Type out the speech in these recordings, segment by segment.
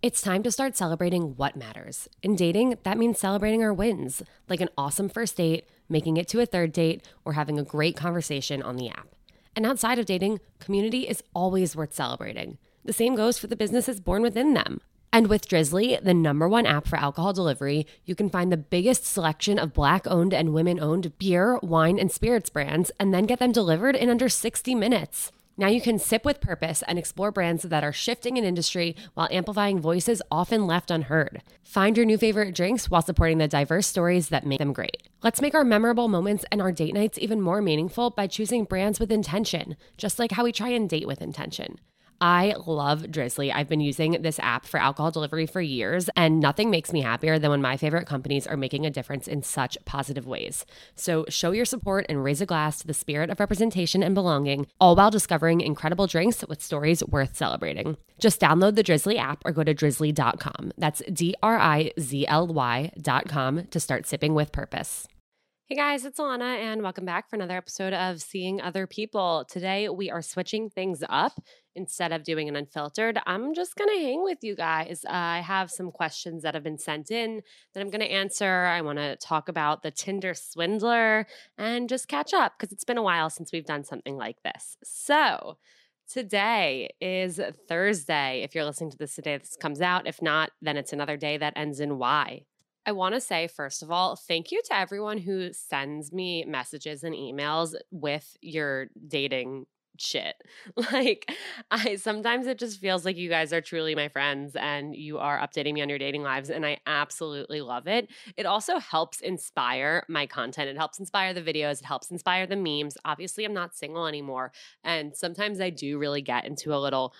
It's time to start celebrating what matters. In dating, that means celebrating our wins, like an awesome first date, making it to a third date, or having a great conversation on the app. And outside of dating, community is always worth celebrating. The same goes for the businesses born within them. And with Drizly, the number one app for alcohol delivery, you can find the biggest selection of black owned and women owned beer, wine, and spirits brands, and then get them delivered in under 60 minutes. Now you can sip with purpose and explore brands that are shifting an industry while amplifying voices often left unheard. Find your new favorite drinks while supporting the diverse stories that make them great. Let's make our memorable moments and our date nights even more meaningful by choosing brands with intention, just like how we try and date with intention. I love Drizly. I've been using this app for alcohol delivery for years, and nothing makes me happier than when my favorite companies are making a difference in such positive ways. So show your support and raise a glass to the spirit of representation and belonging, all while discovering incredible drinks with stories worth celebrating. Just download the Drizly app or go to drizly.com. That's D R I Z L Y.com to start sipping with purpose. Hey guys, it's Alana, and welcome back for another episode of Seeing Other People. Today we are switching things up. Instead of doing an unfiltered, I'm just going to hang with you guys. Uh, I have some questions that have been sent in that I'm going to answer. I want to talk about the Tinder swindler and just catch up because it's been a while since we've done something like this. So, Today is Thursday. If you're listening to this today, this comes out. If not, then it's another day that ends in Y. I want to say, first of all, thank you to everyone who sends me messages and emails with your dating shit. Like, I sometimes it just feels like you guys are truly my friends and you are updating me on your dating lives, and I absolutely love it. It also helps inspire my content. It helps inspire the videos, it helps inspire the memes. Obviously, I'm not single anymore, and sometimes I do really get into a little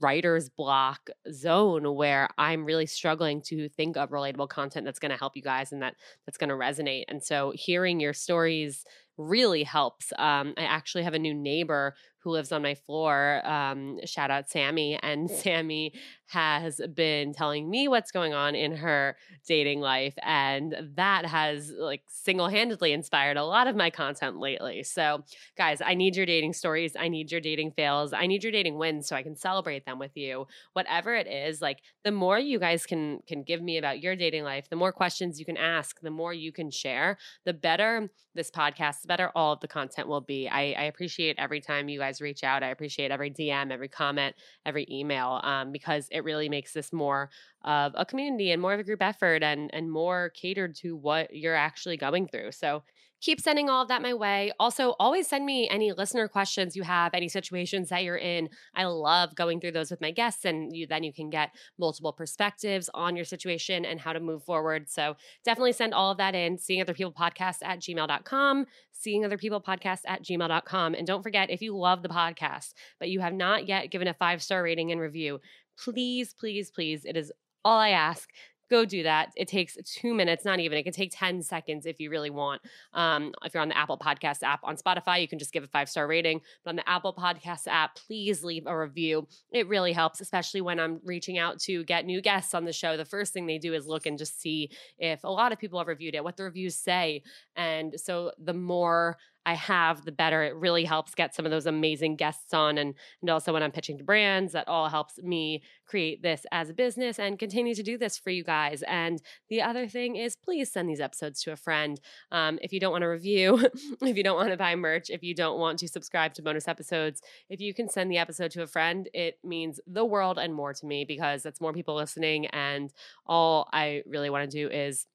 writer's block zone where I'm really struggling to think of relatable content that's going to help you guys and that that's going to resonate. And so hearing your stories really helps. Um, I actually have a new neighbor who lives on my floor. Um, shout out Sammy. And Sammy has been telling me what's going on in her dating life. And that has like single handedly inspired a lot of my content lately. So, guys, I need your dating stories. I need your dating fails. I need your dating wins so I can celebrate them with you. Whatever it is, like the more you guys can can give me about your dating life, the more questions you can ask, the more you can share, the better this podcast, the better all of the content will be. I, I appreciate every time you guys reach out. I appreciate every DM, every comment, every email, um, because it really makes this more of a community and more of a group effort and and more catered to what you're actually going through. So keep sending all of that my way. Also, always send me any listener questions you have, any situations that you're in. I love going through those with my guests, and you then you can get multiple perspectives on your situation and how to move forward. So definitely send all of that in. Seeing other people podcast at gmail.com, seeing other people podcast at gmail.com. And don't forget, if you love the podcast, but you have not yet given a five star rating and review, please, please, please, it is all I ask go do that. It takes two minutes, not even. It can take 10 seconds if you really want. Um, if you're on the Apple Podcast app on Spotify, you can just give a five star rating. But on the Apple Podcast app, please leave a review. It really helps, especially when I'm reaching out to get new guests on the show. The first thing they do is look and just see if a lot of people have reviewed it, what the reviews say. And so the more I have, the better. It really helps get some of those amazing guests on. And, and also when I'm pitching to brands, that all helps me create this as a business and continue to do this for you guys. And the other thing is please send these episodes to a friend. Um, if you don't want to review, if you don't want to buy merch, if you don't want to subscribe to bonus episodes, if you can send the episode to a friend, it means the world and more to me because that's more people listening. And all I really want to do is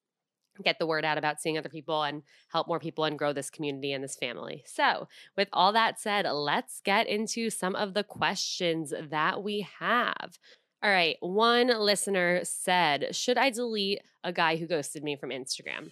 get the word out about seeing other people and help more people and grow this community and this family. So, with all that said, let's get into some of the questions that we have. All right, one listener said, Should I delete a guy who ghosted me from Instagram?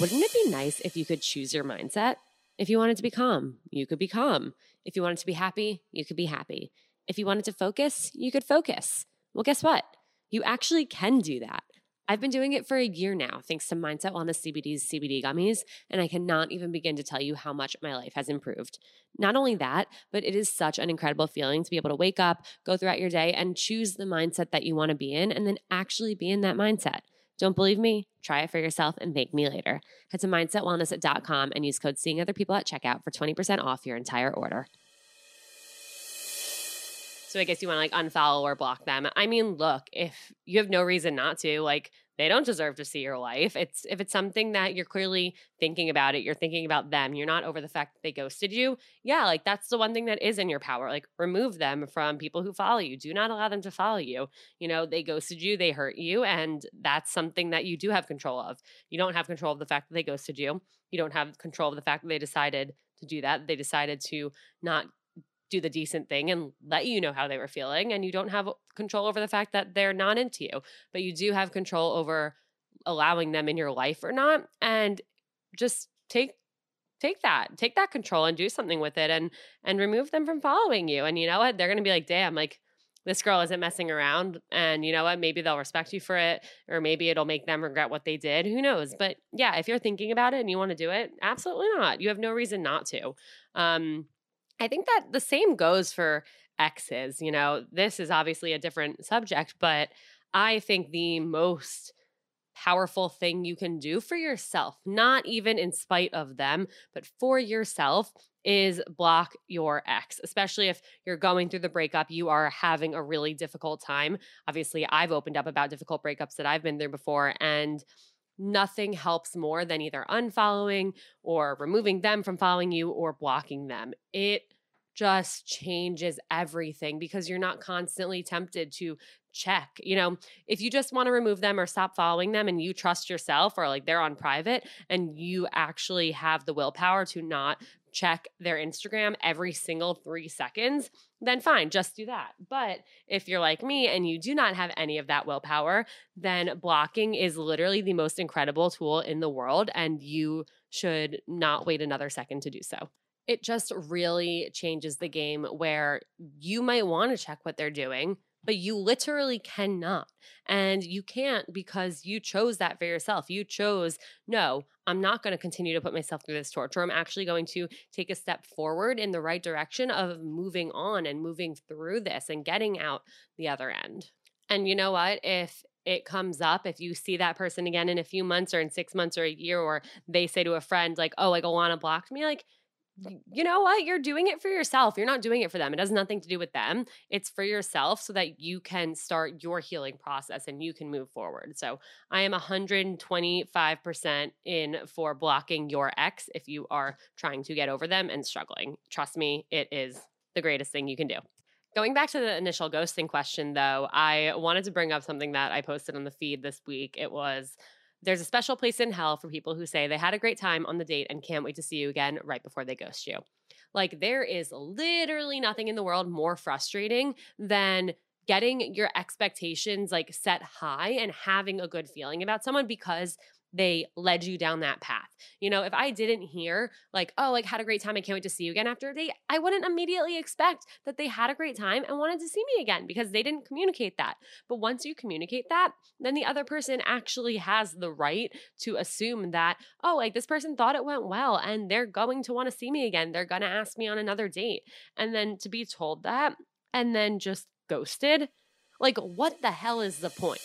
Wouldn't it be nice if you could choose your mindset? If you wanted to be calm, you could be calm. If you wanted to be happy, you could be happy. If you wanted to focus, you could focus. Well, guess what? You actually can do that. I've been doing it for a year now, thanks to Mindset Wellness CBD's CBD gummies, and I cannot even begin to tell you how much my life has improved. Not only that, but it is such an incredible feeling to be able to wake up, go throughout your day, and choose the mindset that you want to be in, and then actually be in that mindset. Don't believe me? Try it for yourself and thank me later. Head to mindsetwellness.com and use code Seeing Other People at checkout for 20% off your entire order. So I guess you want to like unfollow or block them. I mean, look, if you have no reason not to, like they don't deserve to see your life. It's if it's something that you're clearly thinking about it, you're thinking about them, you're not over the fact that they ghosted you. Yeah, like that's the one thing that is in your power. Like remove them from people who follow you. Do not allow them to follow you. You know, they ghosted you, they hurt you, and that's something that you do have control of. You don't have control of the fact that they ghosted you. You don't have control of the fact that they decided to do that. They decided to not do the decent thing and let you know how they were feeling. And you don't have control over the fact that they're not into you, but you do have control over allowing them in your life or not. And just take take that take that control and do something with it and and remove them from following you and you know what they're to be like damn like this girl isn't messing around and you know what maybe they'll respect you for it or maybe it'll make them regret what they did who knows but yeah if you're thinking about it and you want to do it absolutely not you have no reason not to um I think that the same goes for exes. You know, this is obviously a different subject, but I think the most powerful thing you can do for yourself, not even in spite of them, but for yourself, is block your ex, especially if you're going through the breakup, you are having a really difficult time. Obviously, I've opened up about difficult breakups that I've been through before, and nothing helps more than either unfollowing or removing them from following you or blocking them. It just changes everything because you're not constantly tempted to check. You know, if you just want to remove them or stop following them and you trust yourself or like they're on private and you actually have the willpower to not check their Instagram every single three seconds, then fine, just do that. But if you're like me and you do not have any of that willpower, then blocking is literally the most incredible tool in the world, and you should not wait another second to do so. It just really changes the game where you might want to check what they're doing but you literally cannot. And you can't because you chose that for yourself. You chose, no, I'm not going to continue to put myself through this torture. I'm actually going to take a step forward in the right direction of moving on and moving through this and getting out the other end. And you know what? If it comes up, if you see that person again in a few months or in six months or a year, or they say to a friend, like, oh, like Alana blocked me, like, you know what? You're doing it for yourself. You're not doing it for them. It has nothing to do with them. It's for yourself so that you can start your healing process and you can move forward. So I am 125% in for blocking your ex if you are trying to get over them and struggling. Trust me, it is the greatest thing you can do. Going back to the initial ghosting question, though, I wanted to bring up something that I posted on the feed this week. It was there's a special place in hell for people who say they had a great time on the date and can't wait to see you again right before they ghost you. Like, there is literally nothing in the world more frustrating than getting your expectations like set high and having a good feeling about someone because they led you down that path. You know, if I didn't hear, like, oh, like, had a great time, I can't wait to see you again after a date, I wouldn't immediately expect that they had a great time and wanted to see me again because they didn't communicate that. But once you communicate that, then the other person actually has the right to assume that, oh, like, this person thought it went well and they're going to want to see me again. They're going to ask me on another date. And then to be told that and then just ghosted, like, what the hell is the point?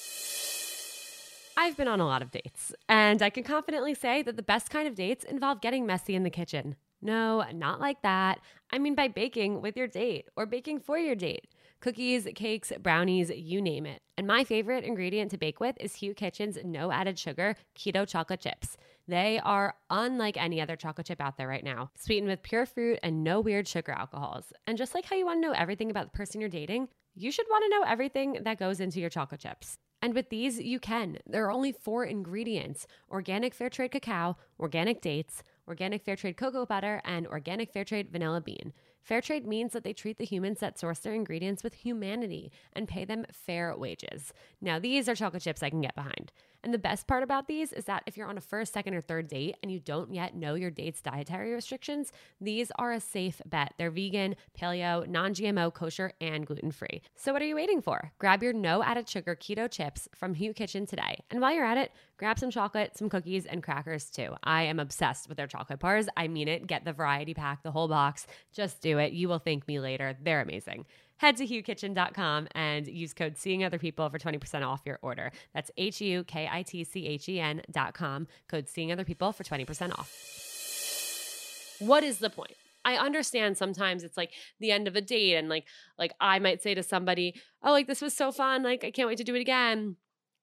I've been on a lot of dates, and I can confidently say that the best kind of dates involve getting messy in the kitchen. No, not like that. I mean, by baking with your date or baking for your date. Cookies, cakes, brownies, you name it. And my favorite ingredient to bake with is Hu Kitchen's no added sugar keto chocolate chips. They are unlike any other chocolate chip out there right now, sweetened with pure fruit and no weird sugar alcohols. And just like how you want to know everything about the person you're dating, you should want to know everything that goes into your chocolate chips. And with these, you can. There are only four ingredients organic fair trade cacao, organic dates, organic fair trade cocoa butter, and organic fair trade vanilla bean. Fair trade means that they treat the humans that source their ingredients with humanity and pay them fair wages. Now, these are chocolate chips I can get behind. And the best part about these is that if you're on a first, second, or third date and you don't yet know your date's dietary restrictions, these are a safe bet. They're vegan, paleo, non GMO, kosher, and gluten free. So what are you waiting for? Grab your no added sugar keto chips from Hu Kitchen today. And while you're at it, grab some chocolate, some cookies, and crackers too. I am obsessed with their chocolate bars. I mean it. Get the variety pack, the whole box. Just do it. You will thank me later. They're amazing head to hukitchen.com and use code seeing other people for 20% off your order. That's H U K I T C H E N.com, code seeing other people for 20% off. What is the point? I understand sometimes it's like the end of a date and like like I might say to somebody, "Oh, like this was so fun. Like I can't wait to do it again."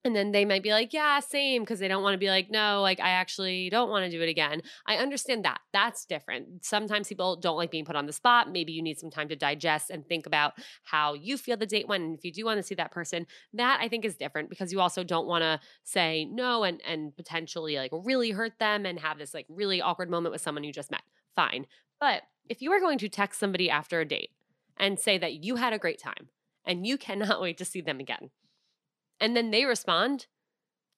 And then they might be like, yeah, same, because they don't want to be like, no, like I actually don't want to do it again. I understand that. That's different. Sometimes people don't like being put on the spot. Maybe you need some time to digest and think about how you feel the date went. And if you do want to see that person, that I think is different because you also don't want to say no and and potentially like really hurt them and have this like really awkward moment with someone you just met. Fine. But if you are going to text somebody after a date and say that you had a great time and you cannot wait to see them again and then they respond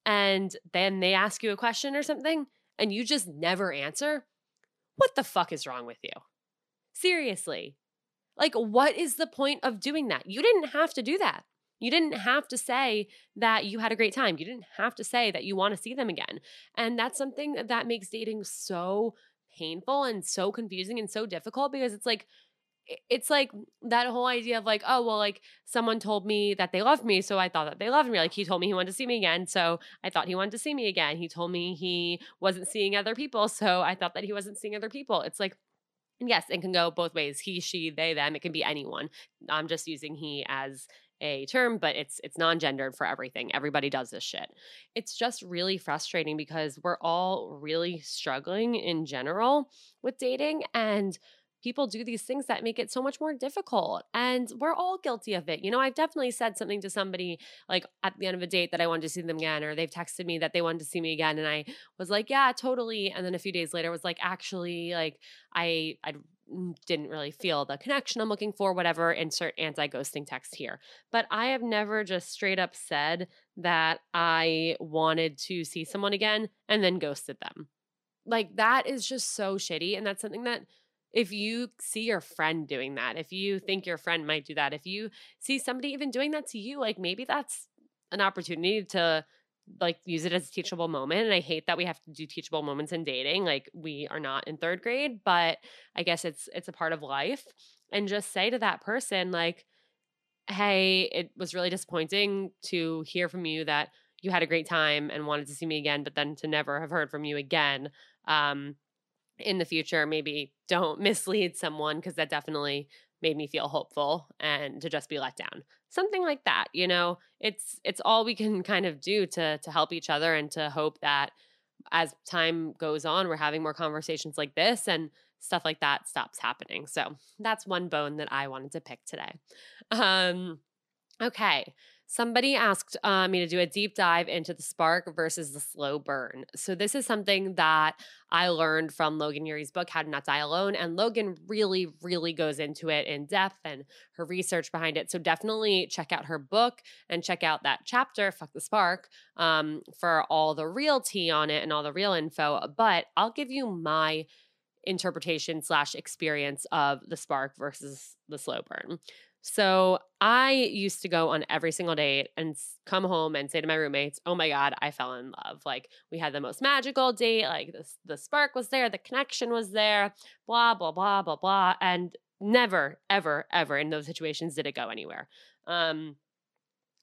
and then they ask you a question or something and you just never answer, what the fuck is wrong with you? Seriously. Like, what is the point of doing that? You didn't have to do that. You didn't have to say that you had a great time. You didn't have to say that you want to see them again. And that's something that makes dating so painful and so confusing and so difficult because it's like, it's like that whole idea of like, oh, well, like someone told me that they loved me, so I thought that they loved me. Like he told me he wanted to see me again, so I thought he wanted to see me again. He told me he wasn't seeing other people, so I thought that he wasn't seeing other people. It's like, yes, it can go both ways. He, she, they, them. It can be anyone. I'm just using he as a term, but it's it's non-gendered for everything. Everybody does this shit. It's just really frustrating because we're all really struggling in general with dating and people do these things that make it so much more difficult. And we're all guilty of it. You know, I've definitely said something to somebody like at the end of a date that I wanted to see them again, or they've texted me that they wanted to see me again. And I was like, yeah, totally. And then a few days later was like, actually, like I, I didn't really feel the connection I'm looking for, whatever, insert anti ghosting text here. But I have never just straight up said that I wanted to see someone again and then ghosted them. Like that is just so shitty. And that's something that if you see your friend doing that, if you think your friend might do that, if you see somebody even doing that to you, like maybe that's an opportunity to like use it as a teachable moment. And I hate that we have to do teachable moments in dating. Like we are not in third grade, but I guess it's it's a part of life. And just say to that person, like, hey, it was really disappointing to hear from you that you had a great time and wanted to see me again, but then to never have heard from you again. Um, in the future maybe don't mislead someone because that definitely made me feel hopeful and to just be let down. Something like that you know? It's it's all we can kind of do to to help each other and to hope that as time goes on we're having more conversations like this and stuff like that stops happening. So that's one bone that i wanted to pick today. Um okay Somebody asked uh, me to do a deep dive into the spark versus the slow burn. So, this is something that I learned from Logan Ury's book, How to Not Die Alone. And Logan really, really goes into it in depth and her research behind it. So, definitely check out her book and check out that chapter, Fuck the Spark, um, for all the real tea on it and all the real info. But I'll give you my interpretation slash experience of the spark versus the slow burn. So I used to go on every single date and come home and say to my roommates, "Oh my god, I fell in love. Like we had the most magical date. Like the the spark was there, the connection was there, blah blah blah blah blah." And never ever ever in those situations did it go anywhere. Um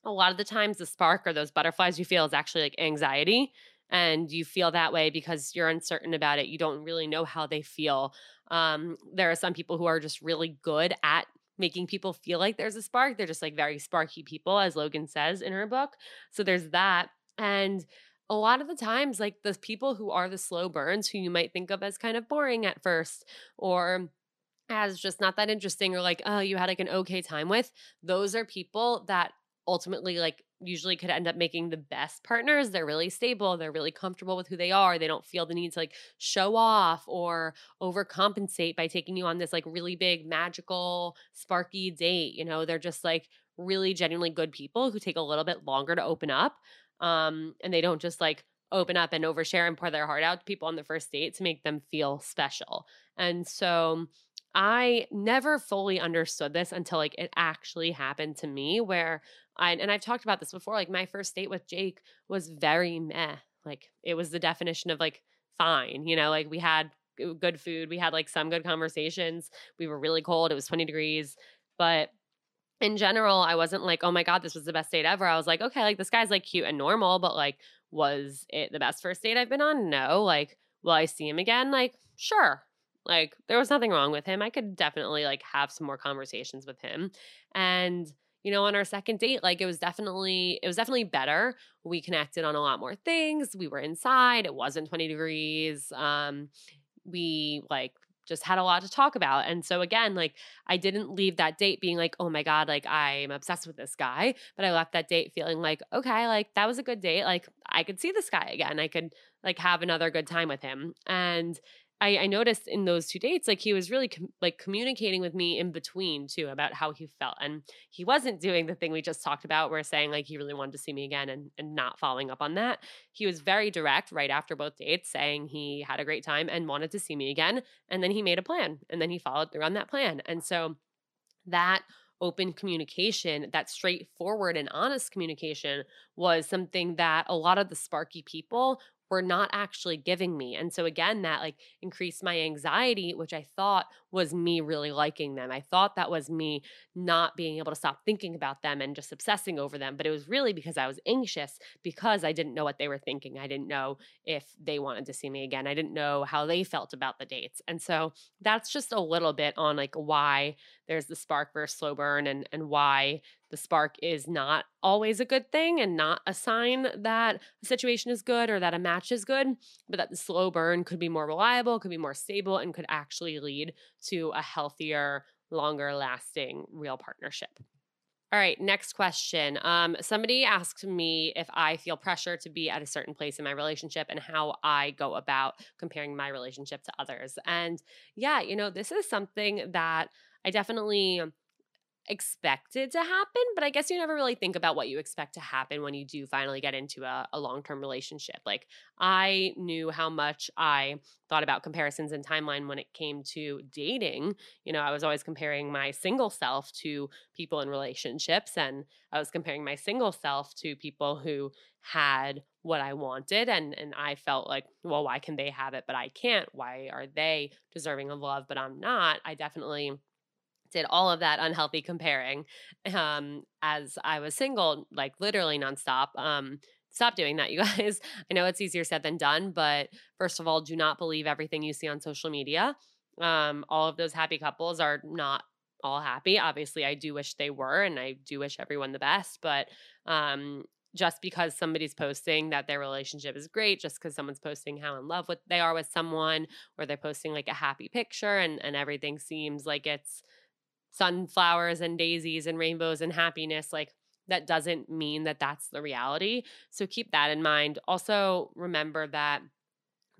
a lot of the times the spark or those butterflies you feel is actually like anxiety and you feel that way because you're uncertain about it. You don't really know how they feel. Um, there are some people who are just really good at making people feel like there's a spark. They're just like very sparky people, as Logan says in her book. So there's that. And a lot of the times, like the people who are the slow burns, who you might think of as kind of boring at first or as just not that interesting or like, oh, you had like an okay time with, those are people that ultimately like usually could end up making the best partners. They're really stable, they're really comfortable with who they are. They don't feel the need to like show off or overcompensate by taking you on this like really big magical sparky date. You know, they're just like really genuinely good people who take a little bit longer to open up. Um and they don't just like open up and overshare and pour their heart out to people on the first date to make them feel special. And so I never fully understood this until like it actually happened to me where I and I've talked about this before like my first date with Jake was very meh. Like it was the definition of like fine, you know, like we had good food, we had like some good conversations. We were really cold, it was 20 degrees, but in general, I wasn't like, "Oh my god, this was the best date ever." I was like, "Okay, like this guy's like cute and normal, but like was it the best first date I've been on? No. Like, will I see him again? Like, sure. Like there was nothing wrong with him. I could definitely like have some more conversations with him. And you know, on our second date, like it was definitely it was definitely better. We connected on a lot more things. We were inside. It wasn't 20 degrees. Um we like just had a lot to talk about. And so again, like I didn't leave that date being like, "Oh my god, like I'm obsessed with this guy." But I left that date feeling like, "Okay, like that was a good date. Like I could see this guy again. I could like have another good time with him." And I, I noticed in those two dates, like he was really com- like communicating with me in between too about how he felt, and he wasn't doing the thing we just talked about, where saying like he really wanted to see me again and and not following up on that. He was very direct right after both dates, saying he had a great time and wanted to see me again, and then he made a plan, and then he followed through on that plan, and so that open communication, that straightforward and honest communication was something that a lot of the sparky people were not actually giving me. And so again, that like increased my anxiety, which I thought was me really liking them. I thought that was me not being able to stop thinking about them and just obsessing over them. But it was really because I was anxious because I didn't know what they were thinking. I didn't know if they wanted to see me again. I didn't know how they felt about the dates. And so that's just a little bit on like why there's the spark versus slow burn and and why the spark is not always a good thing and not a sign that a situation is good or that a match is good, but that the slow burn could be more reliable, could be more stable, and could actually lead to a healthier, longer lasting real partnership. All right, next question. Um, somebody asked me if I feel pressure to be at a certain place in my relationship and how I go about comparing my relationship to others. And yeah, you know, this is something that I definitely expected to happen, but I guess you never really think about what you expect to happen when you do finally get into a, a long term relationship. Like, I knew how much I thought about comparisons and timeline when it came to dating. You know, I was always comparing my single self to people in relationships, and I was comparing my single self to people who had what I wanted and and I felt like well why can they have it but I can't why are they deserving of love but I'm not I definitely did all of that unhealthy comparing um, as I was single, like literally nonstop. Um, stop doing that, you guys. I know it's easier said than done, but first of all, do not believe everything you see on social media. Um, all of those happy couples are not all happy. Obviously, I do wish they were, and I do wish everyone the best, but um, just because somebody's posting that their relationship is great, just because someone's posting how in love with they are with someone, or they're posting like a happy picture and, and everything seems like it's sunflowers and daisies and rainbows and happiness like that doesn't mean that that's the reality. So keep that in mind. Also, remember that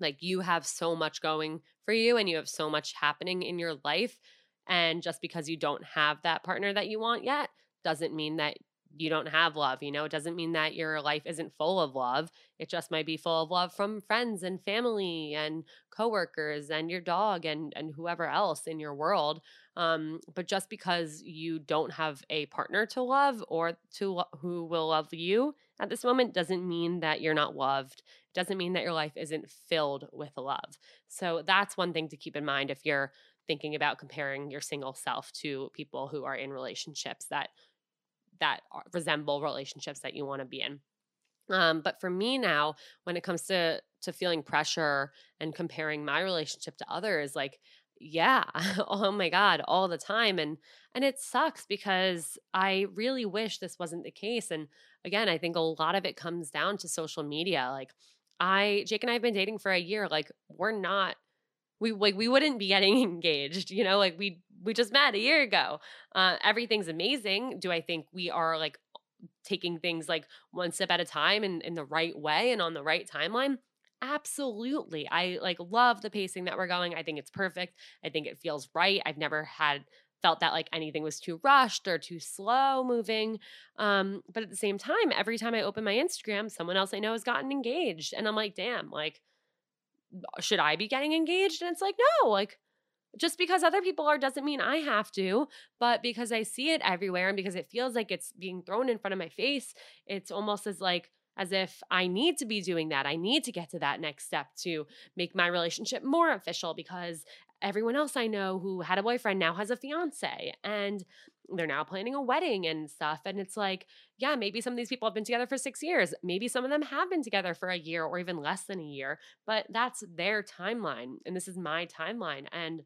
like you have so much going for you and you have so much happening in your life. And just because you don't have that partner that you want yet doesn't mean that you don't have love. You know, it doesn't mean that your life isn't full of love. It just might be full of love from friends and family and coworkers and your dog and and whoever else in your world. Um, but just because you don't have a partner to love or to who will love you at this moment doesn't mean that you're not loved. It doesn't mean that your life isn't filled with love. So that's one thing to keep in mind if you're thinking about comparing your single self to people who are in relationships that that resemble relationships that you want to be in. Um, but for me now, when it comes to to feeling pressure and comparing my relationship to others, like yeah, oh my god, all the time, and and it sucks because I really wish this wasn't the case. And again, I think a lot of it comes down to social media. Like I, Jake and I have been dating for a year. Like we're not we like we wouldn't be getting engaged you know like we we just met a year ago uh, everything's amazing do i think we are like taking things like one step at a time and in the right way and on the right timeline absolutely i like love the pacing that we're going i think it's perfect i think it feels right i've never had felt that like anything was too rushed or too slow moving um but at the same time every time i open my instagram someone else i know has gotten engaged and i'm like damn like should I be getting engaged? And it's like, no, like just because other people are doesn't mean I have to, but because I see it everywhere and because it feels like it's being thrown in front of my face, it's almost as like as if I need to be doing that. I need to get to that next step to make my relationship more official because everyone else I know who had a boyfriend now has a fiance and they're now planning a wedding and stuff. And it's like, yeah, maybe some of these people have been together for six years. Maybe some of them have been together for a year or even less than a year, but that's their timeline. And this is my timeline. And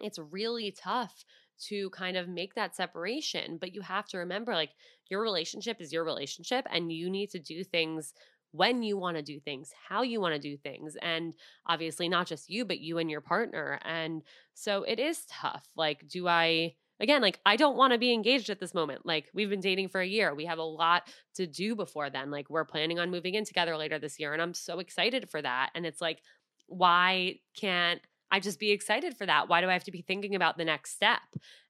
it's really tough to kind of make that separation. But you have to remember like your relationship is your relationship and you need to do things when you want to do things, how you want to do things. And obviously, not just you, but you and your partner. And so it is tough. Like, do I, again, like, I don't want to be engaged at this moment. Like, we've been dating for a year. We have a lot to do before then. Like, we're planning on moving in together later this year. And I'm so excited for that. And it's like, why can't I just be excited for that? Why do I have to be thinking about the next step?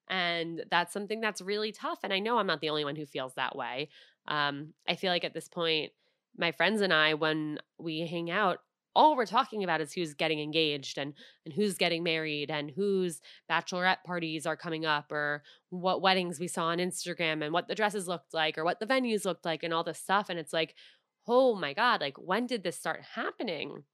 And that's something that's really tough. And I know I'm not the only one who feels that way. Um, I feel like at this point, my friends and I, when we hang out, all we're talking about is who's getting engaged and and who's getting married and whose bachelorette parties are coming up or what weddings we saw on Instagram and what the dresses looked like or what the venues looked like and all this stuff and it's like oh my god like when did this start happening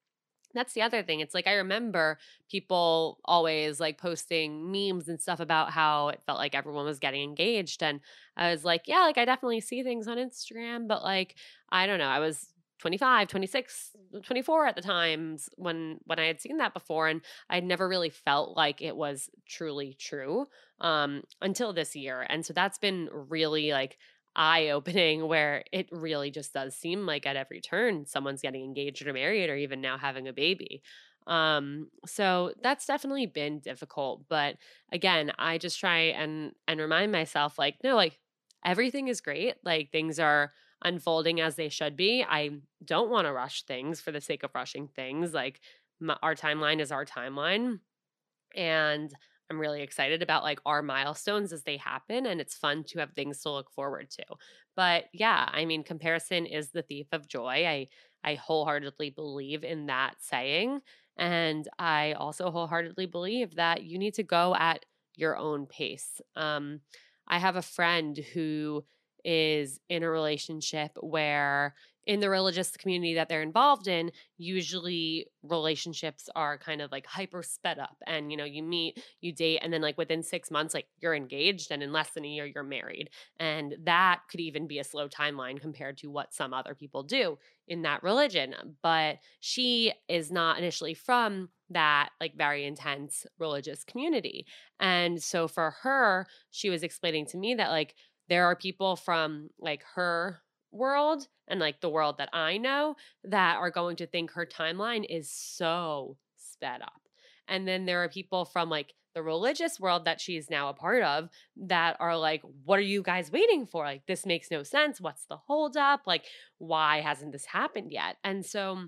that's the other thing. It's like I remember people always like posting memes and stuff about how it felt like everyone was getting engaged. And I was like, yeah, like I definitely see things on Instagram, but like, I don't know. I was 25 26 24 at the times when when i had seen that before and i'd never really felt like it was truly true um until this year and so that's been really like eye opening where it really just does seem like at every turn someone's getting engaged or married or even now having a baby. Um so that's definitely been difficult, but again, I just try and and remind myself like no, like everything is great. Like things are unfolding as they should be. I don't want to rush things for the sake of rushing things. Like my, our timeline is our timeline. And I'm really excited about like our milestones as they happen and it's fun to have things to look forward to. But yeah, I mean comparison is the thief of joy. I I wholeheartedly believe in that saying and I also wholeheartedly believe that you need to go at your own pace. Um I have a friend who is in a relationship where in the religious community that they're involved in, usually relationships are kind of like hyper sped up. And, you know, you meet, you date, and then like within six months, like you're engaged, and in less than a year, you're married. And that could even be a slow timeline compared to what some other people do in that religion. But she is not initially from that like very intense religious community. And so for her, she was explaining to me that like there are people from like her world and like the world that I know that are going to think her timeline is so sped up. And then there are people from like the religious world that she's now a part of that are like, what are you guys waiting for? Like, this makes no sense. What's the holdup? Like, why hasn't this happened yet? And so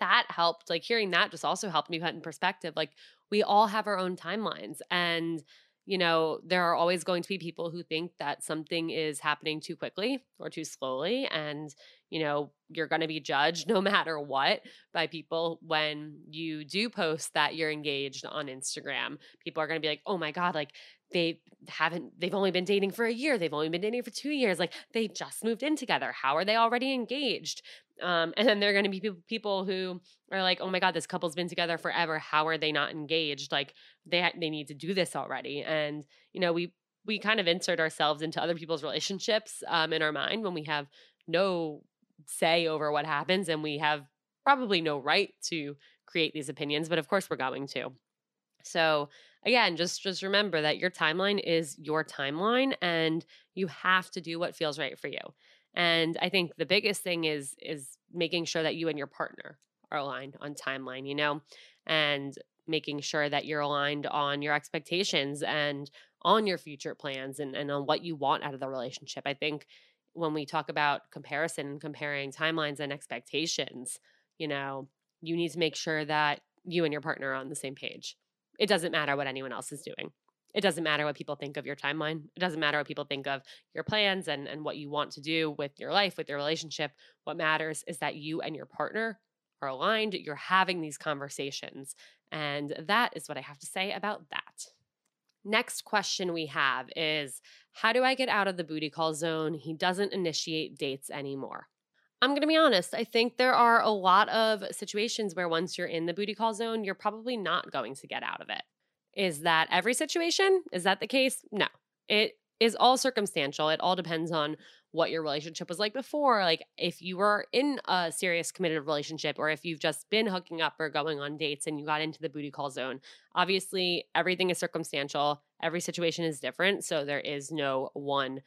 that helped. Like, hearing that just also helped me put in perspective. Like, we all have our own timelines. And you know, there are always going to be people who think that something is happening too quickly or too slowly. And, you know, you're going to be judged no matter what by people when you do post that you're engaged on Instagram. People are going to be like, oh my God, like they haven't, they've only been dating for a year. They've only been dating for two years. Like they just moved in together. How are they already engaged? Um, and then there are going to be people who are like, "Oh my god, this couple's been together forever. How are they not engaged? Like they they need to do this already." And you know, we we kind of insert ourselves into other people's relationships um, in our mind when we have no say over what happens, and we have probably no right to create these opinions. But of course, we're going to. So again, just just remember that your timeline is your timeline, and you have to do what feels right for you. And I think the biggest thing is is making sure that you and your partner are aligned on timeline, you know, and making sure that you're aligned on your expectations and on your future plans and, and on what you want out of the relationship. I think when we talk about comparison and comparing timelines and expectations, you know, you need to make sure that you and your partner are on the same page. It doesn't matter what anyone else is doing. It doesn't matter what people think of your timeline. It doesn't matter what people think of your plans and, and what you want to do with your life, with your relationship. What matters is that you and your partner are aligned. You're having these conversations. And that is what I have to say about that. Next question we have is How do I get out of the booty call zone? He doesn't initiate dates anymore. I'm going to be honest. I think there are a lot of situations where once you're in the booty call zone, you're probably not going to get out of it. Is that every situation? Is that the case? No. It is all circumstantial. It all depends on what your relationship was like before. Like if you were in a serious committed relationship or if you've just been hooking up or going on dates and you got into the booty call zone. Obviously, everything is circumstantial. Every situation is different, so there is no one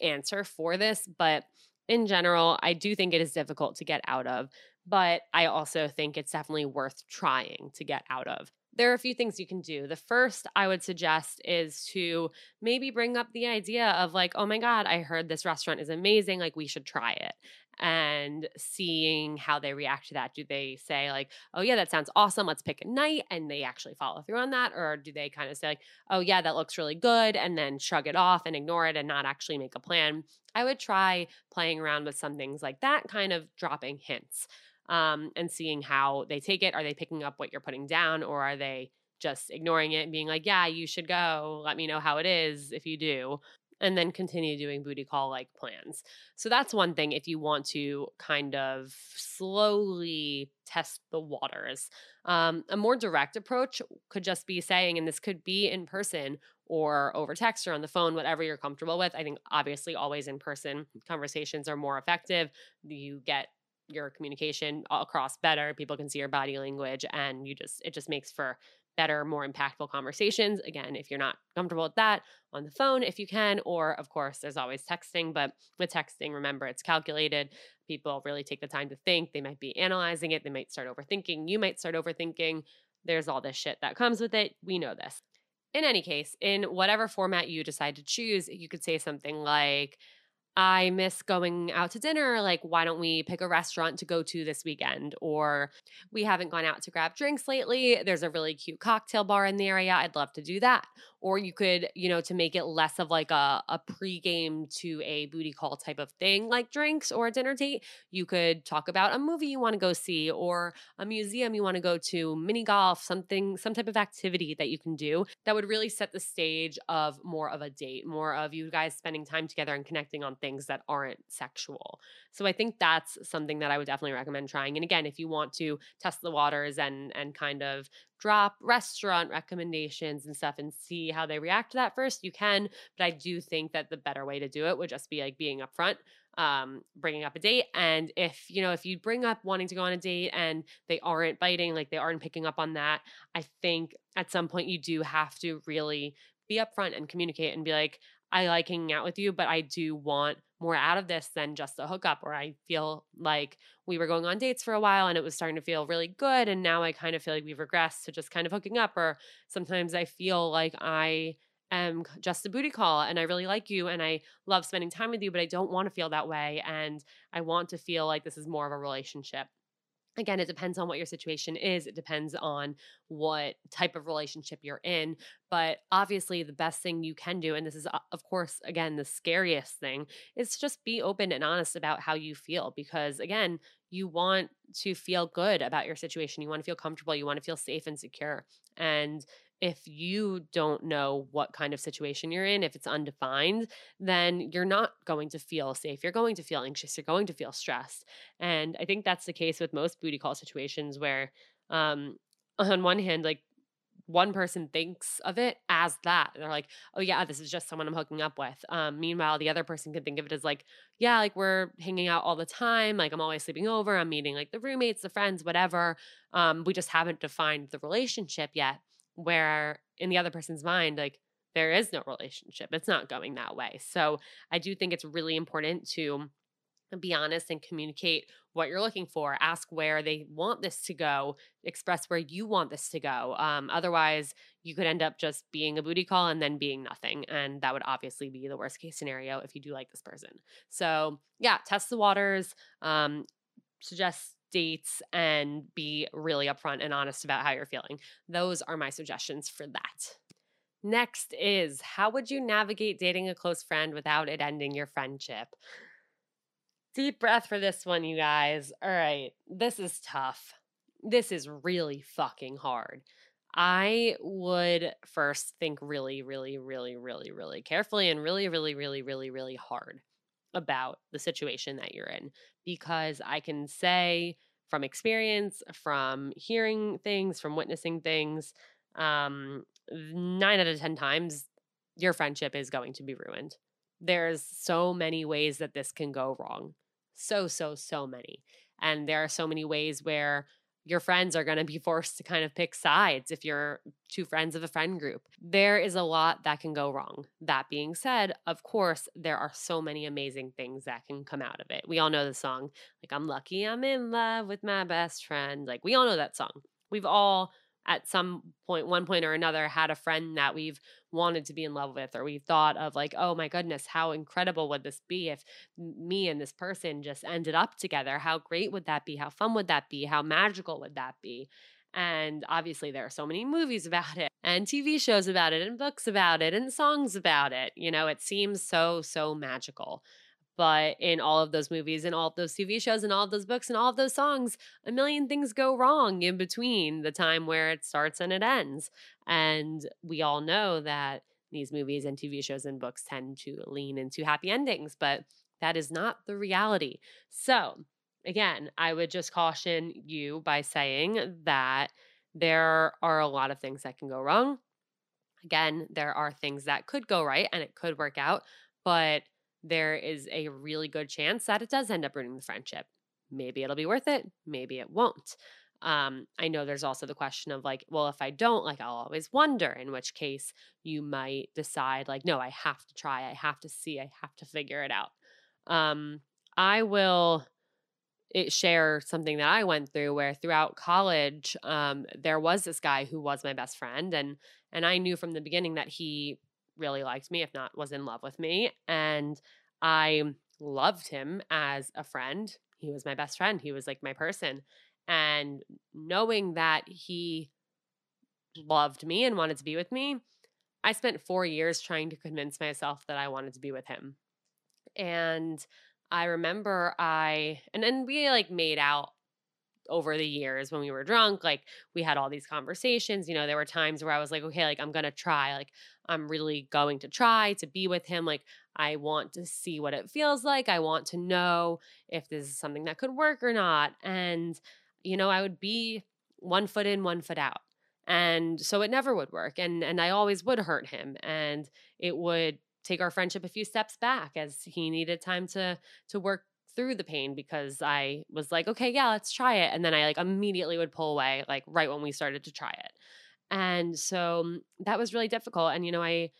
answer for this, but in general, I do think it is difficult to get out of, but I also think it's definitely worth trying to get out of there are a few things you can do. The first I would suggest is to maybe bring up the idea of like, oh my God, I heard this restaurant is amazing. Like, we should try it. And seeing how they react to that. Do they say, like, oh yeah, that sounds awesome. Let's pick a night. And they actually follow through on that? Or do they kind of say, like, oh yeah, that looks really good. And then shrug it off and ignore it and not actually make a plan? I would try playing around with some things like that, kind of dropping hints um, and seeing how they take it. Are they picking up what you're putting down or are they just ignoring it and being like, yeah, you should go. Let me know how it is if you do. And then continue doing booty call like plans. So that's one thing if you want to kind of slowly test the waters. Um, a more direct approach could just be saying, and this could be in person or over text or on the phone, whatever you're comfortable with. I think obviously always in person conversations are more effective. You get your communication across better people can see your body language and you just it just makes for better more impactful conversations again if you're not comfortable with that on the phone if you can or of course there's always texting but with texting remember it's calculated. People really take the time to think they might be analyzing it they might start overthinking you might start overthinking. There's all this shit that comes with it we know this. In any case in whatever format you decide to choose you could say something like I miss going out to dinner. Like, why don't we pick a restaurant to go to this weekend? Or we haven't gone out to grab drinks lately. There's a really cute cocktail bar in the area. I'd love to do that. Or you could, you know, to make it less of like a, a pregame to a booty call type of thing, like drinks or a dinner date, you could talk about a movie you want to go see or a museum you want to go to, mini golf, something, some type of activity that you can do that would really set the stage of more of a date, more of you guys spending time together and connecting on things that aren't sexual. So I think that's something that I would definitely recommend trying. And again, if you want to test the waters and and kind of drop restaurant recommendations and stuff and see how they react to that first, you can. But I do think that the better way to do it would just be like being upfront um, bringing up a date. And if, you know, if you bring up wanting to go on a date and they aren't biting, like they aren't picking up on that, I think at some point you do have to really be upfront and communicate and be like, I like hanging out with you, but I do want more out of this than just a hookup. Or I feel like we were going on dates for a while and it was starting to feel really good. And now I kind of feel like we've regressed to just kind of hooking up. Or sometimes I feel like I am just a booty call and I really like you and I love spending time with you, but I don't want to feel that way. And I want to feel like this is more of a relationship again it depends on what your situation is it depends on what type of relationship you're in but obviously the best thing you can do and this is uh, of course again the scariest thing is to just be open and honest about how you feel because again you want to feel good about your situation you want to feel comfortable you want to feel safe and secure and if you don't know what kind of situation you're in, if it's undefined, then you're not going to feel safe. You're going to feel anxious. You're going to feel stressed. And I think that's the case with most booty call situations where, um, on one hand, like one person thinks of it as that. They're like, oh, yeah, this is just someone I'm hooking up with. Um, meanwhile, the other person could think of it as like, yeah, like we're hanging out all the time. Like I'm always sleeping over. I'm meeting like the roommates, the friends, whatever. Um, we just haven't defined the relationship yet where in the other person's mind like there is no relationship it's not going that way. So i do think it's really important to be honest and communicate what you're looking for ask where they want this to go express where you want this to go um, otherwise you could end up just being a booty call and then being nothing and that would obviously be the worst case scenario if you do like this person. So yeah test the waters um, suggest dates and be really upfront and honest about how you're feeling. Those are my suggestions for that. Next is how would you navigate dating a close friend without it ending your friendship? Deep breath for this one, you guys. All right, this is tough. This is really fucking hard. I would first think really, really, really, really, really carefully and really, really, really, really, really hard about the situation that you're in because I can say from experience, from hearing things, from witnessing things, um, nine out of 10 times, your friendship is going to be ruined. There's so many ways that this can go wrong. So, so, so many. And there are so many ways where your friends are going to be forced to kind of pick sides if you're two friends of a friend group. There is a lot that can go wrong. That being said, of course, there are so many amazing things that can come out of it. We all know the song, like, I'm lucky I'm in love with my best friend. Like, we all know that song. We've all at some point, one point or another, had a friend that we've wanted to be in love with, or we thought of like, oh my goodness, how incredible would this be if me and this person just ended up together? How great would that be? How fun would that be? How magical would that be? And obviously, there are so many movies about it, and TV shows about it, and books about it, and songs about it. You know, it seems so, so magical. But in all of those movies and all of those TV shows and all of those books and all of those songs, a million things go wrong in between the time where it starts and it ends. And we all know that these movies and TV shows and books tend to lean into happy endings, but that is not the reality. So, again, I would just caution you by saying that there are a lot of things that can go wrong. Again, there are things that could go right and it could work out, but there is a really good chance that it does end up ruining the friendship. Maybe it'll be worth it, maybe it won't. Um, I know there's also the question of like, well, if I don't, like, I'll always wonder, in which case you might decide, like, no, I have to try, I have to see, I have to figure it out. Um, I will it, share something that I went through where throughout college, um, there was this guy who was my best friend, and and I knew from the beginning that he really liked me, if not was in love with me. And I loved him as a friend. He was my best friend, he was like my person. And knowing that he loved me and wanted to be with me, I spent four years trying to convince myself that I wanted to be with him. And I remember I, and then we like made out over the years when we were drunk like we had all these conversations you know there were times where i was like okay like i'm gonna try like i'm really going to try to be with him like i want to see what it feels like i want to know if this is something that could work or not and you know i would be one foot in one foot out and so it never would work and and i always would hurt him and it would take our friendship a few steps back as he needed time to to work through the pain because I was like, okay, yeah, let's try it. And then I like immediately would pull away, like right when we started to try it. And so mm, that was really difficult. And, you know, I,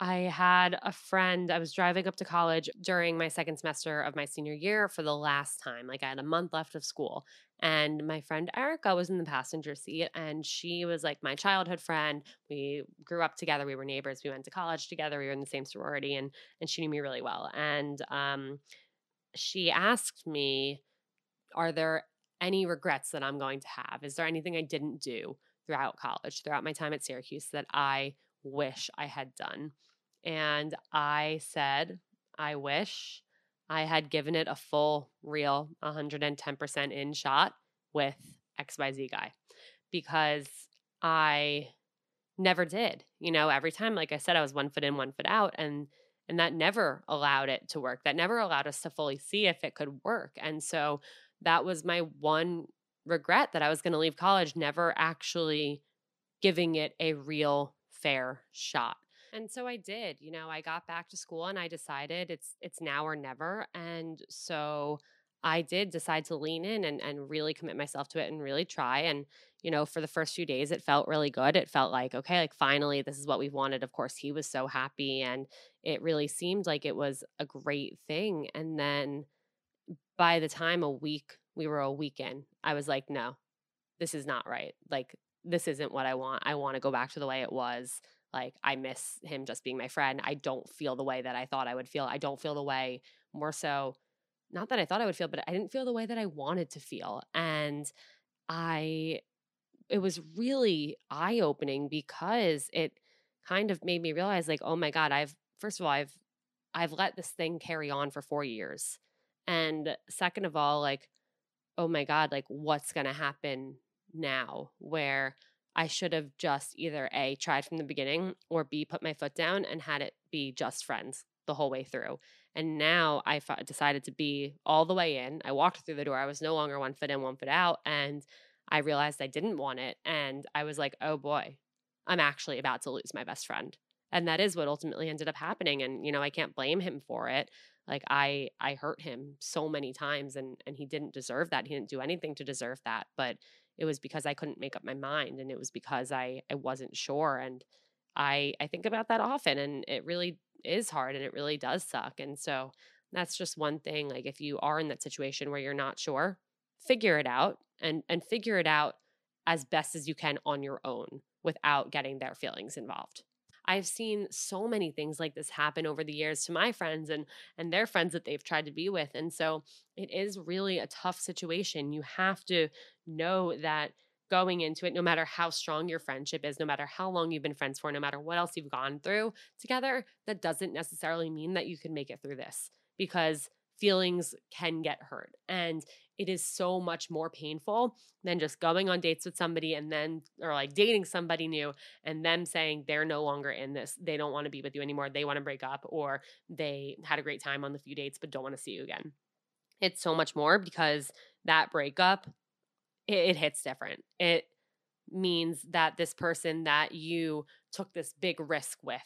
I had a friend, I was driving up to college during my second semester of my senior year for the last time. Like I had a month left of school. And my friend Erica was in the passenger seat, and she was like my childhood friend. We grew up together. We were neighbors. We went to college together. We were in the same sorority, and and she knew me really well. And um, she asked me, "Are there any regrets that I'm going to have? Is there anything I didn't do throughout college, throughout my time at Syracuse, that I wish I had done?" And I said, I wish I had given it a full, real 110% in shot with XYZ guy because I never did. You know, every time, like I said, I was one foot in, one foot out. And and that never allowed it to work. That never allowed us to fully see if it could work. And so that was my one regret that I was going to leave college, never actually giving it a real fair shot. And so I did. You know, I got back to school and I decided it's it's now or never. And so I did decide to lean in and, and really commit myself to it and really try. And, you know, for the first few days, it felt really good. It felt like, okay, like finally, this is what we've wanted. Of course, he was so happy and it really seemed like it was a great thing. And then by the time a week, we were a week in, I was like, no, this is not right. Like, this isn't what I want. I want to go back to the way it was. Like, I miss him just being my friend. I don't feel the way that I thought I would feel. I don't feel the way more so, not that I thought I would feel, but I didn't feel the way that I wanted to feel. And I, it was really eye opening because it kind of made me realize, like, oh my God, I've, first of all, I've, I've let this thing carry on for four years. And second of all, like, oh my God, like, what's going to happen now where I should have just either A, tried from the beginning, or B, put my foot down and had it be just friends the whole way through. And now I decided to be all the way in. I walked through the door. I was no longer one foot in, one foot out. And I realized I didn't want it. And I was like, oh boy, I'm actually about to lose my best friend. And that is what ultimately ended up happening. And, you know, I can't blame him for it. Like I I hurt him so many times and and he didn't deserve that. He didn't do anything to deserve that. But it was because I couldn't make up my mind and it was because I I wasn't sure and I I think about that often and it really is hard and it really does suck and so that's just one thing like if you are in that situation where you're not sure figure it out and and figure it out as best as you can on your own without getting their feelings involved I've seen so many things like this happen over the years to my friends and and their friends that they've tried to be with. And so it is really a tough situation. You have to know that going into it, no matter how strong your friendship is, no matter how long you've been friends for, no matter what else you've gone through together, that doesn't necessarily mean that you can make it through this because feelings can get hurt. And it is so much more painful than just going on dates with somebody and then, or like dating somebody new and them saying they're no longer in this. They don't want to be with you anymore. They want to break up or they had a great time on the few dates but don't want to see you again. It's so much more because that breakup, it, it hits different. It means that this person that you took this big risk with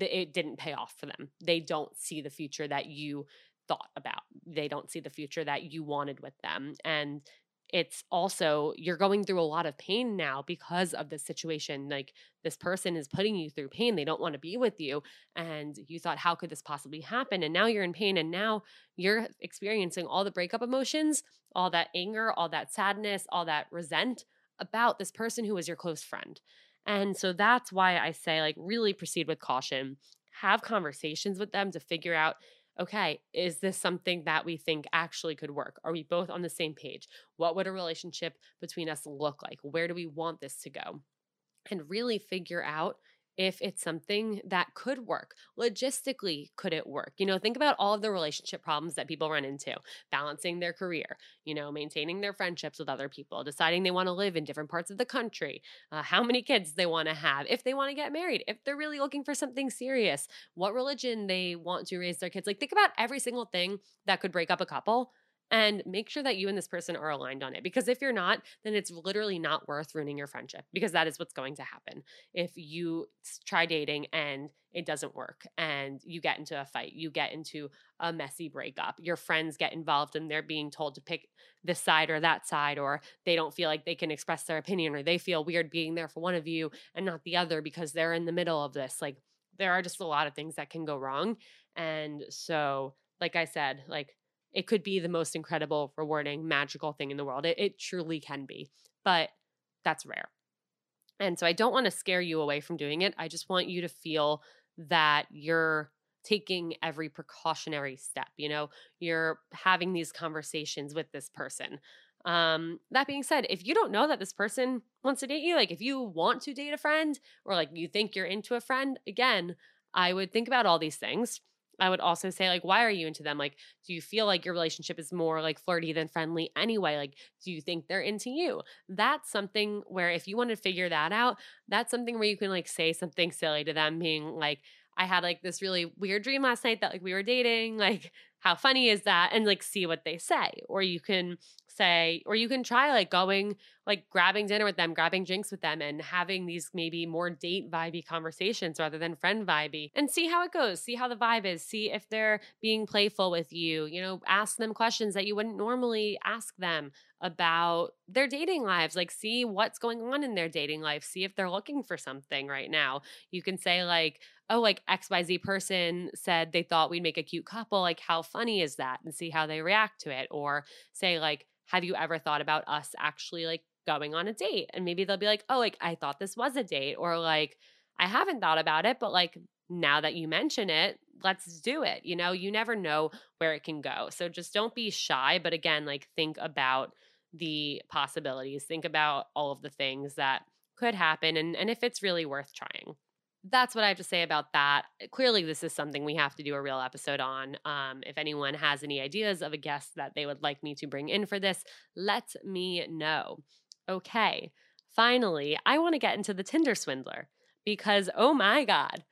it didn't pay off for them. They don't see the future that you thought about. They don't see the future that you wanted with them. And it's also you're going through a lot of pain now because of this situation like this person is putting you through pain they don't want to be with you and you thought how could this possibly happen and now you're in pain and now you're experiencing all the breakup emotions all that anger all that sadness all that resent about this person who was your close friend and so that's why i say like really proceed with caution have conversations with them to figure out okay, is this something that we think actually could work? Are we both on the same page? What would a relationship between us look like? Where do we want this to go? And really figure out if it's something that could work. Logistically, could it work? You know, think about all of the relationship problems that people run into balancing their career, you know, maintaining their friendships with other people, deciding they want to live in different parts of the country, uh, how many kids they want to have, if they want to get married, if they're really looking for something serious, what religion they want to raise their kids. Like, think about every single thing that could break up a couple and make sure that you and this person are aligned on it. Because if you're not, then it's literally not worth ruining your friendship because that is what's going to happen. If you try dating and it doesn't work and you get into a fight, you get into a messy breakup, your friends get involved and they're being told to pick this side or that side, or they don't feel like they can express their opinion, or they feel weird being there for one of you and not the other because they're in the middle of this. Like, there are just a lot of things that can go wrong. And so, like I said, like, it could be the most incredible, rewarding, magical thing in the world. It, it truly can be, but that's rare. And so I don't want to scare you away from doing it. I just want you to feel that you're taking every precautionary step. You know, you're having these conversations with this person. Um, that being said, if you don't know that this person wants to date you, like if you want to date a friend or like you think you're into a friend, again, I would think about all these things. I would also say, like, why are you into them? Like, do you feel like your relationship is more like flirty than friendly anyway? Like, do you think they're into you? That's something where if you want to figure that out, that's something where you can like say something silly to them, being like, I had like this really weird dream last night that like we were dating. Like, how funny is that? And like see what they say. Or you can say, or you can try like going, like grabbing dinner with them, grabbing drinks with them, and having these maybe more date vibey conversations rather than friend vibey and see how it goes. See how the vibe is. See if they're being playful with you. You know, ask them questions that you wouldn't normally ask them about their dating lives. Like, see what's going on in their dating life. See if they're looking for something right now. You can say, like, oh, like XYZ person said they thought we'd make a cute couple. Like, how funny is that? And see how they react to it. Or say, like, have you ever thought about us actually like going on a date? And maybe they'll be like, oh, like I thought this was a date, or like I haven't thought about it, but like now that you mention it, let's do it. You know, you never know where it can go. So just don't be shy, but again, like think about the possibilities, think about all of the things that could happen and and if it's really worth trying that's what I have to say about that. Clearly, this is something we have to do a real episode on. Um, if anyone has any ideas of a guest that they would like me to bring in for this, let me know. Okay, finally, I want to get into the Tinder Swindler because, oh my God,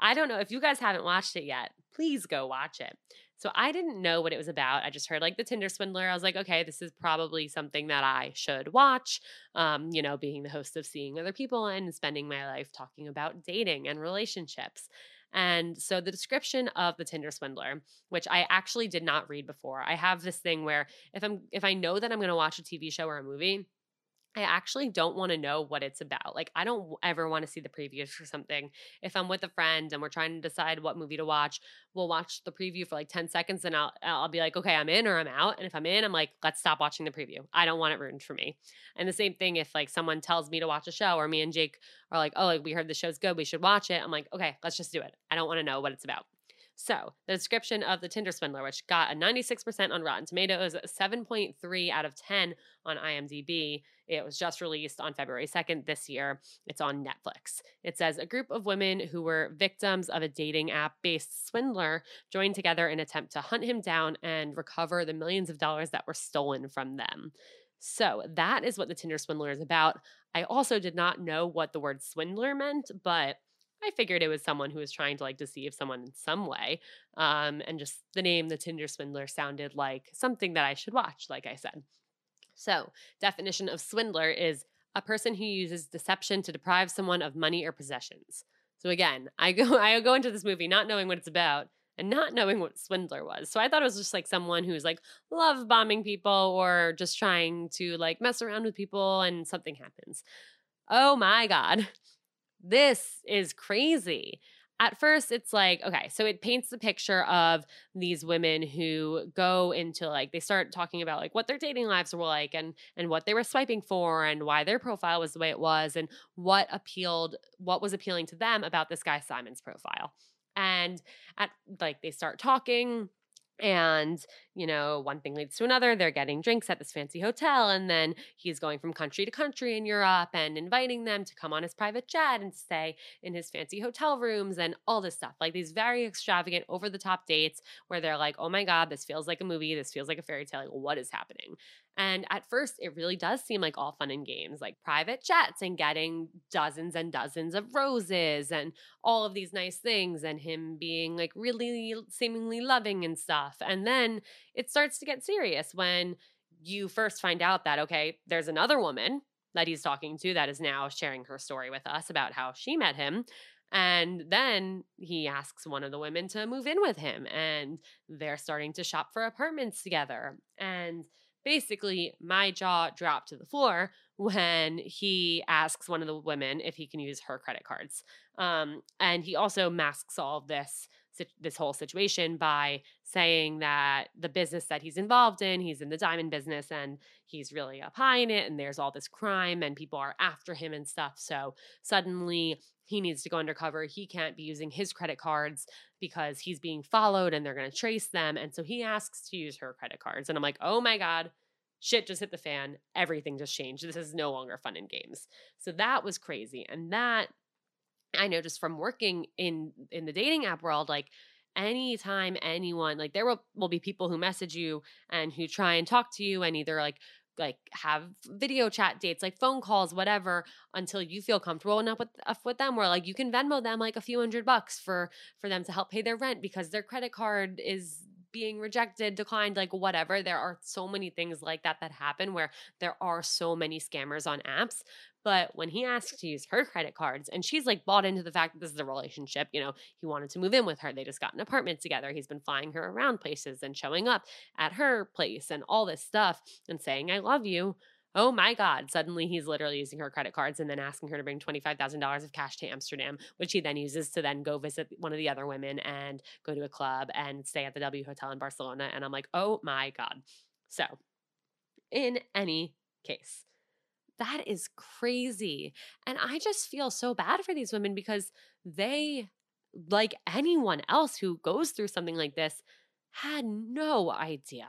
I don't know if you guys haven't watched it yet, please go watch it. So I didn't know what it was about. I just heard like the Tinder swindler. I was like, okay, this is probably something that I should watch. Um, you know, being the host of Seeing Other People and spending my life talking about dating and relationships. And so the description of the Tinder swindler, which I actually did not read before. I have this thing where if I'm if I know that I'm going to watch a TV show or a movie, I actually don't want to know what it's about. Like, I don't ever want to see the previews for something. If I'm with a friend and we're trying to decide what movie to watch, we'll watch the preview for like 10 seconds and I'll, I'll be like, okay, I'm in or I'm out. And if I'm in, I'm like, let's stop watching the preview. I don't want it ruined for me. And the same thing if like someone tells me to watch a show or me and Jake are like, oh, like we heard the show's good, we should watch it. I'm like, okay, let's just do it. I don't want to know what it's about. So, the description of the Tinder swindler, which got a 96% on Rotten Tomatoes, 7.3 out of 10 on IMDb. It was just released on February 2nd this year. It's on Netflix. It says a group of women who were victims of a dating app based swindler joined together in an attempt to hunt him down and recover the millions of dollars that were stolen from them. So, that is what the Tinder swindler is about. I also did not know what the word swindler meant, but I figured it was someone who was trying to like deceive someone in some way. Um, and just the name, the Tinder swindler, sounded like something that I should watch, like I said. So, definition of swindler is a person who uses deception to deprive someone of money or possessions. So again, I go I go into this movie not knowing what it's about and not knowing what swindler was. So I thought it was just like someone who's like love bombing people or just trying to like mess around with people and something happens. Oh my god this is crazy. At first, it's like, okay, so it paints the picture of these women who go into like, they start talking about like what their dating lives were like and and what they were swiping for and why their profile was the way it was and what appealed, what was appealing to them about this guy Simon's profile. And at like they start talking, and, you know, one thing leads to another. They're getting drinks at this fancy hotel. And then he's going from country to country in Europe and inviting them to come on his private jet and stay in his fancy hotel rooms and all this stuff. Like these very extravagant, over the top dates where they're like, oh my God, this feels like a movie. This feels like a fairy tale. Like, what is happening? And at first, it really does seem like all fun and games, like private jets and getting dozens and dozens of roses and all of these nice things, and him being like really seemingly loving and stuff. And then it starts to get serious when you first find out that, okay, there's another woman that he's talking to that is now sharing her story with us about how she met him. And then he asks one of the women to move in with him, and they're starting to shop for apartments together. And basically, my jaw dropped to the floor when he asks one of the women if he can use her credit cards. Um, and he also masks all of this this whole situation by saying that the business that he's involved in, he's in the diamond business and he's really up high in it, and there's all this crime and people are after him and stuff. So suddenly he needs to go undercover. He can't be using his credit cards because he's being followed and they're going to trace them. And so he asks to use her credit cards. And I'm like, oh my God, shit just hit the fan. Everything just changed. This is no longer fun and games. So that was crazy. And that I know just from working in in the dating app world, like anytime anyone like there will, will be people who message you and who try and talk to you and either like like have video chat dates like phone calls whatever until you feel comfortable enough with uh, with them where like you can venmo them like a few hundred bucks for for them to help pay their rent because their credit card is being rejected, declined, like whatever. There are so many things like that that happen where there are so many scammers on apps. But when he asks to use her credit cards, and she's like bought into the fact that this is a relationship, you know, he wanted to move in with her. They just got an apartment together. He's been flying her around places and showing up at her place and all this stuff and saying, I love you oh my God, suddenly he's literally using her credit cards and then asking her to bring $25,000 of cash to Amsterdam, which he then uses to then go visit one of the other women and go to a club and stay at the W Hotel in Barcelona. And I'm like, oh my God. So, in any case, that is crazy. And I just feel so bad for these women because they, like anyone else who goes through something like this, had no idea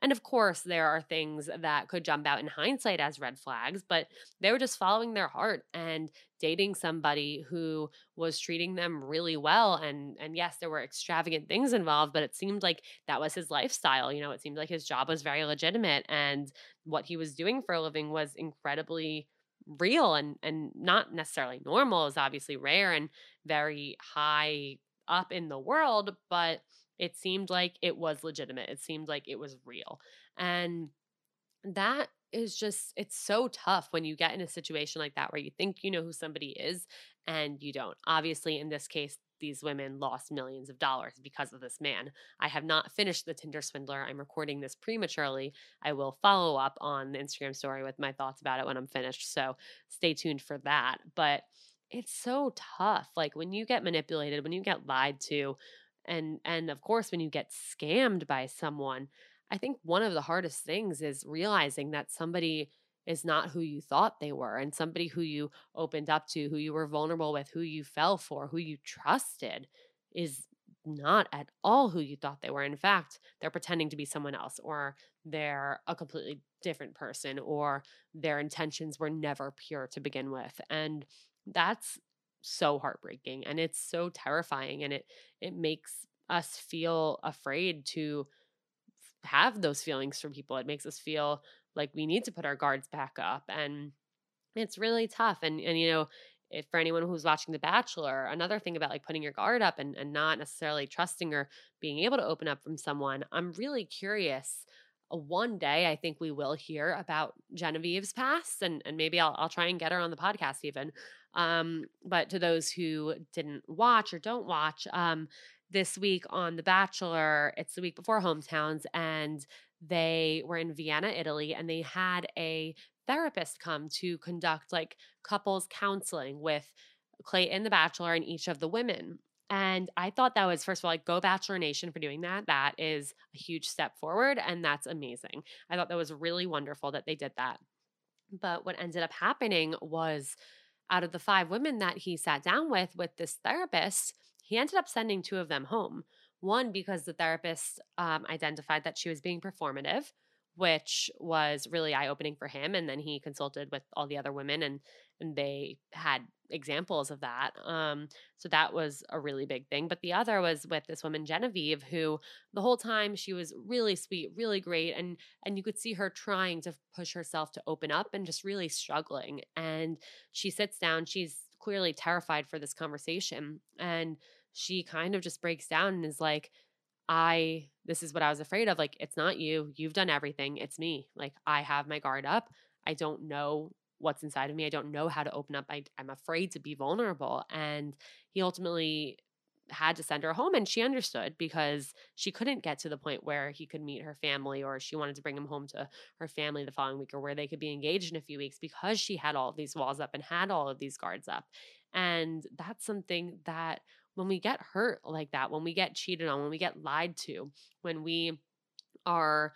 and of course, there are things that could jump out in hindsight as red flags, but they were just following their heart and dating somebody who was treating them really well. And and yes, there were extravagant things involved, but it seemed like that was his lifestyle. You know, it seemed like his job was very legitimate and what he was doing for a living was incredibly real and and not necessarily normal is obviously rare and very high up in the world, but it seemed like it was legitimate. It seemed like it was real. And that is just it's so tough when you get in a situation like that where you think you know who somebody is and you don't. Obviously in this case these women lost millions of dollars because of this man. I have not finished the Tinder swindler. I'm recording this prematurely. I will follow up on the Instagram story with my thoughts about it when I'm finished. So stay tuned for that. But it's so tough. Like when you get manipulated, when you get lied to, and and of course when you get scammed by someone i think one of the hardest things is realizing that somebody is not who you thought they were and somebody who you opened up to who you were vulnerable with who you fell for who you trusted is not at all who you thought they were. In fact they're pretending to be someone else or they're a completely different person or their intentions were never pure to begin with and that's so heartbreaking and it's so terrifying and it it makes us feel afraid to have those feelings for people it makes us feel like we need to put our guards back up and it's really tough and and you know if for anyone who's watching the bachelor another thing about like putting your guard up and, and not necessarily trusting or being able to open up from someone i'm really curious uh, one day I think we will hear about Genevieve's past and, and maybe I'll, I'll try and get her on the podcast even. Um, but to those who didn't watch or don't watch, um, this week on The Bachelor, it's the week before Hometowns, and they were in Vienna, Italy, and they had a therapist come to conduct like couples counseling with Clayton, The Bachelor, and each of the women. And I thought that was, first of all, like go Bachelor Nation for doing that. That is a huge step forward. And that's amazing. I thought that was really wonderful that they did that. But what ended up happening was out of the five women that he sat down with, with this therapist, he ended up sending two of them home. One, because the therapist um, identified that she was being performative. Which was really eye opening for him. And then he consulted with all the other women and and they had examples of that. Um, so that was a really big thing. But the other was with this woman Genevieve, who the whole time she was really sweet, really great, and and you could see her trying to push herself to open up and just really struggling. And she sits down. She's clearly terrified for this conversation, and she kind of just breaks down and is like. I, this is what I was afraid of. Like, it's not you. You've done everything. It's me. Like, I have my guard up. I don't know what's inside of me. I don't know how to open up. I, I'm afraid to be vulnerable. And he ultimately had to send her home and she understood because she couldn't get to the point where he could meet her family or she wanted to bring him home to her family the following week or where they could be engaged in a few weeks because she had all these walls up and had all of these guards up. And that's something that when we get hurt like that, when we get cheated on, when we get lied to, when we are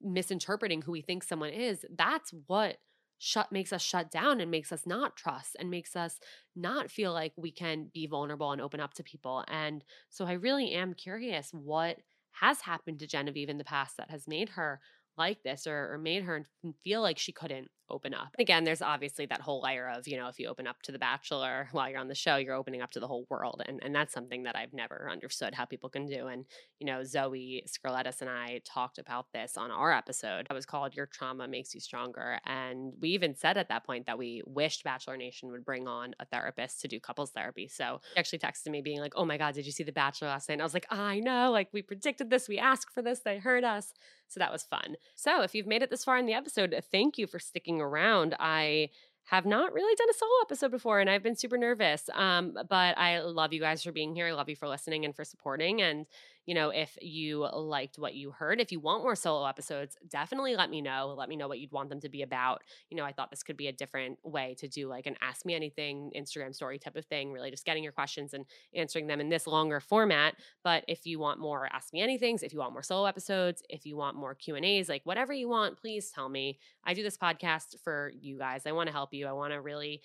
misinterpreting who we think someone is, that's what shut makes us shut down and makes us not trust and makes us not feel like we can be vulnerable and open up to people. And so I really am curious what has happened to Genevieve in the past that has made her like this or, or made her feel like she couldn't open up. Again, there's obviously that whole layer of, you know, if you open up to The Bachelor while you're on the show, you're opening up to the whole world. And, and that's something that I've never understood how people can do. And, you know, Zoe Scarlettis and I talked about this on our episode. It was called Your Trauma Makes You Stronger. And we even said at that point that we wished Bachelor Nation would bring on a therapist to do couples therapy. So he actually texted me being like, oh my God, did you see The Bachelor last night? And I was like, I know. Like, we predicted this. We asked for this. They heard us. So that was fun. So if you've made it this far in the episode, thank you for sticking around. I have not really done a solo episode before and I've been super nervous. Um, but I love you guys for being here. I love you for listening and for supporting. And you know, if you liked what you heard, if you want more solo episodes, definitely let me know. Let me know what you'd want them to be about. You know, I thought this could be a different way to do like an ask me anything Instagram story type of thing, really just getting your questions and answering them in this longer format. But if you want more ask me anythings, if you want more solo episodes, if you want more Q&As, like whatever you want, please tell me. I do this podcast for you guys. I want to help you. I want to really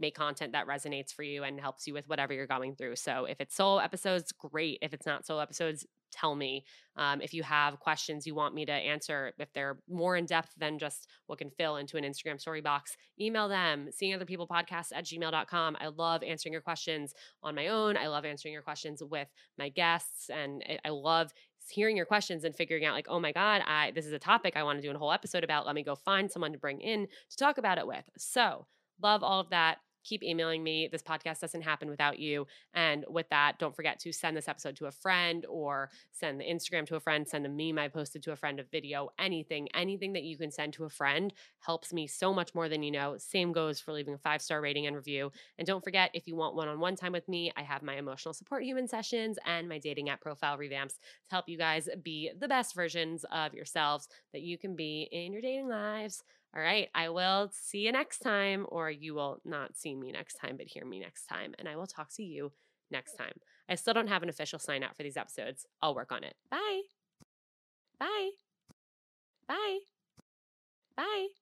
make content that resonates for you and helps you with whatever you're going through. So if it's solo episodes, great. If it's not solo episodes, tell me. Um, if you have questions you want me to answer, if they're more in depth than just what can fill into an Instagram story box, email them, seeing other people podcast at gmail.com. I love answering your questions on my own. I love answering your questions with my guests. And I love hearing your questions and figuring out like oh my god i this is a topic i want to do a whole episode about let me go find someone to bring in to talk about it with so love all of that keep emailing me. This podcast doesn't happen without you. And with that, don't forget to send this episode to a friend or send the Instagram to a friend, send a meme I posted to a friend, a video, anything, anything that you can send to a friend helps me so much more than you know. Same goes for leaving a five star rating and review. And don't forget, if you want one on one time with me, I have my emotional support human sessions and my dating app profile revamps to help you guys be the best versions of yourselves that you can be in your dating lives. All right. I will see you next time, or you will not see me next time, but hear me next time. And I will talk to you next time. I still don't have an official sign out for these episodes. I'll work on it. Bye. Bye. Bye. Bye.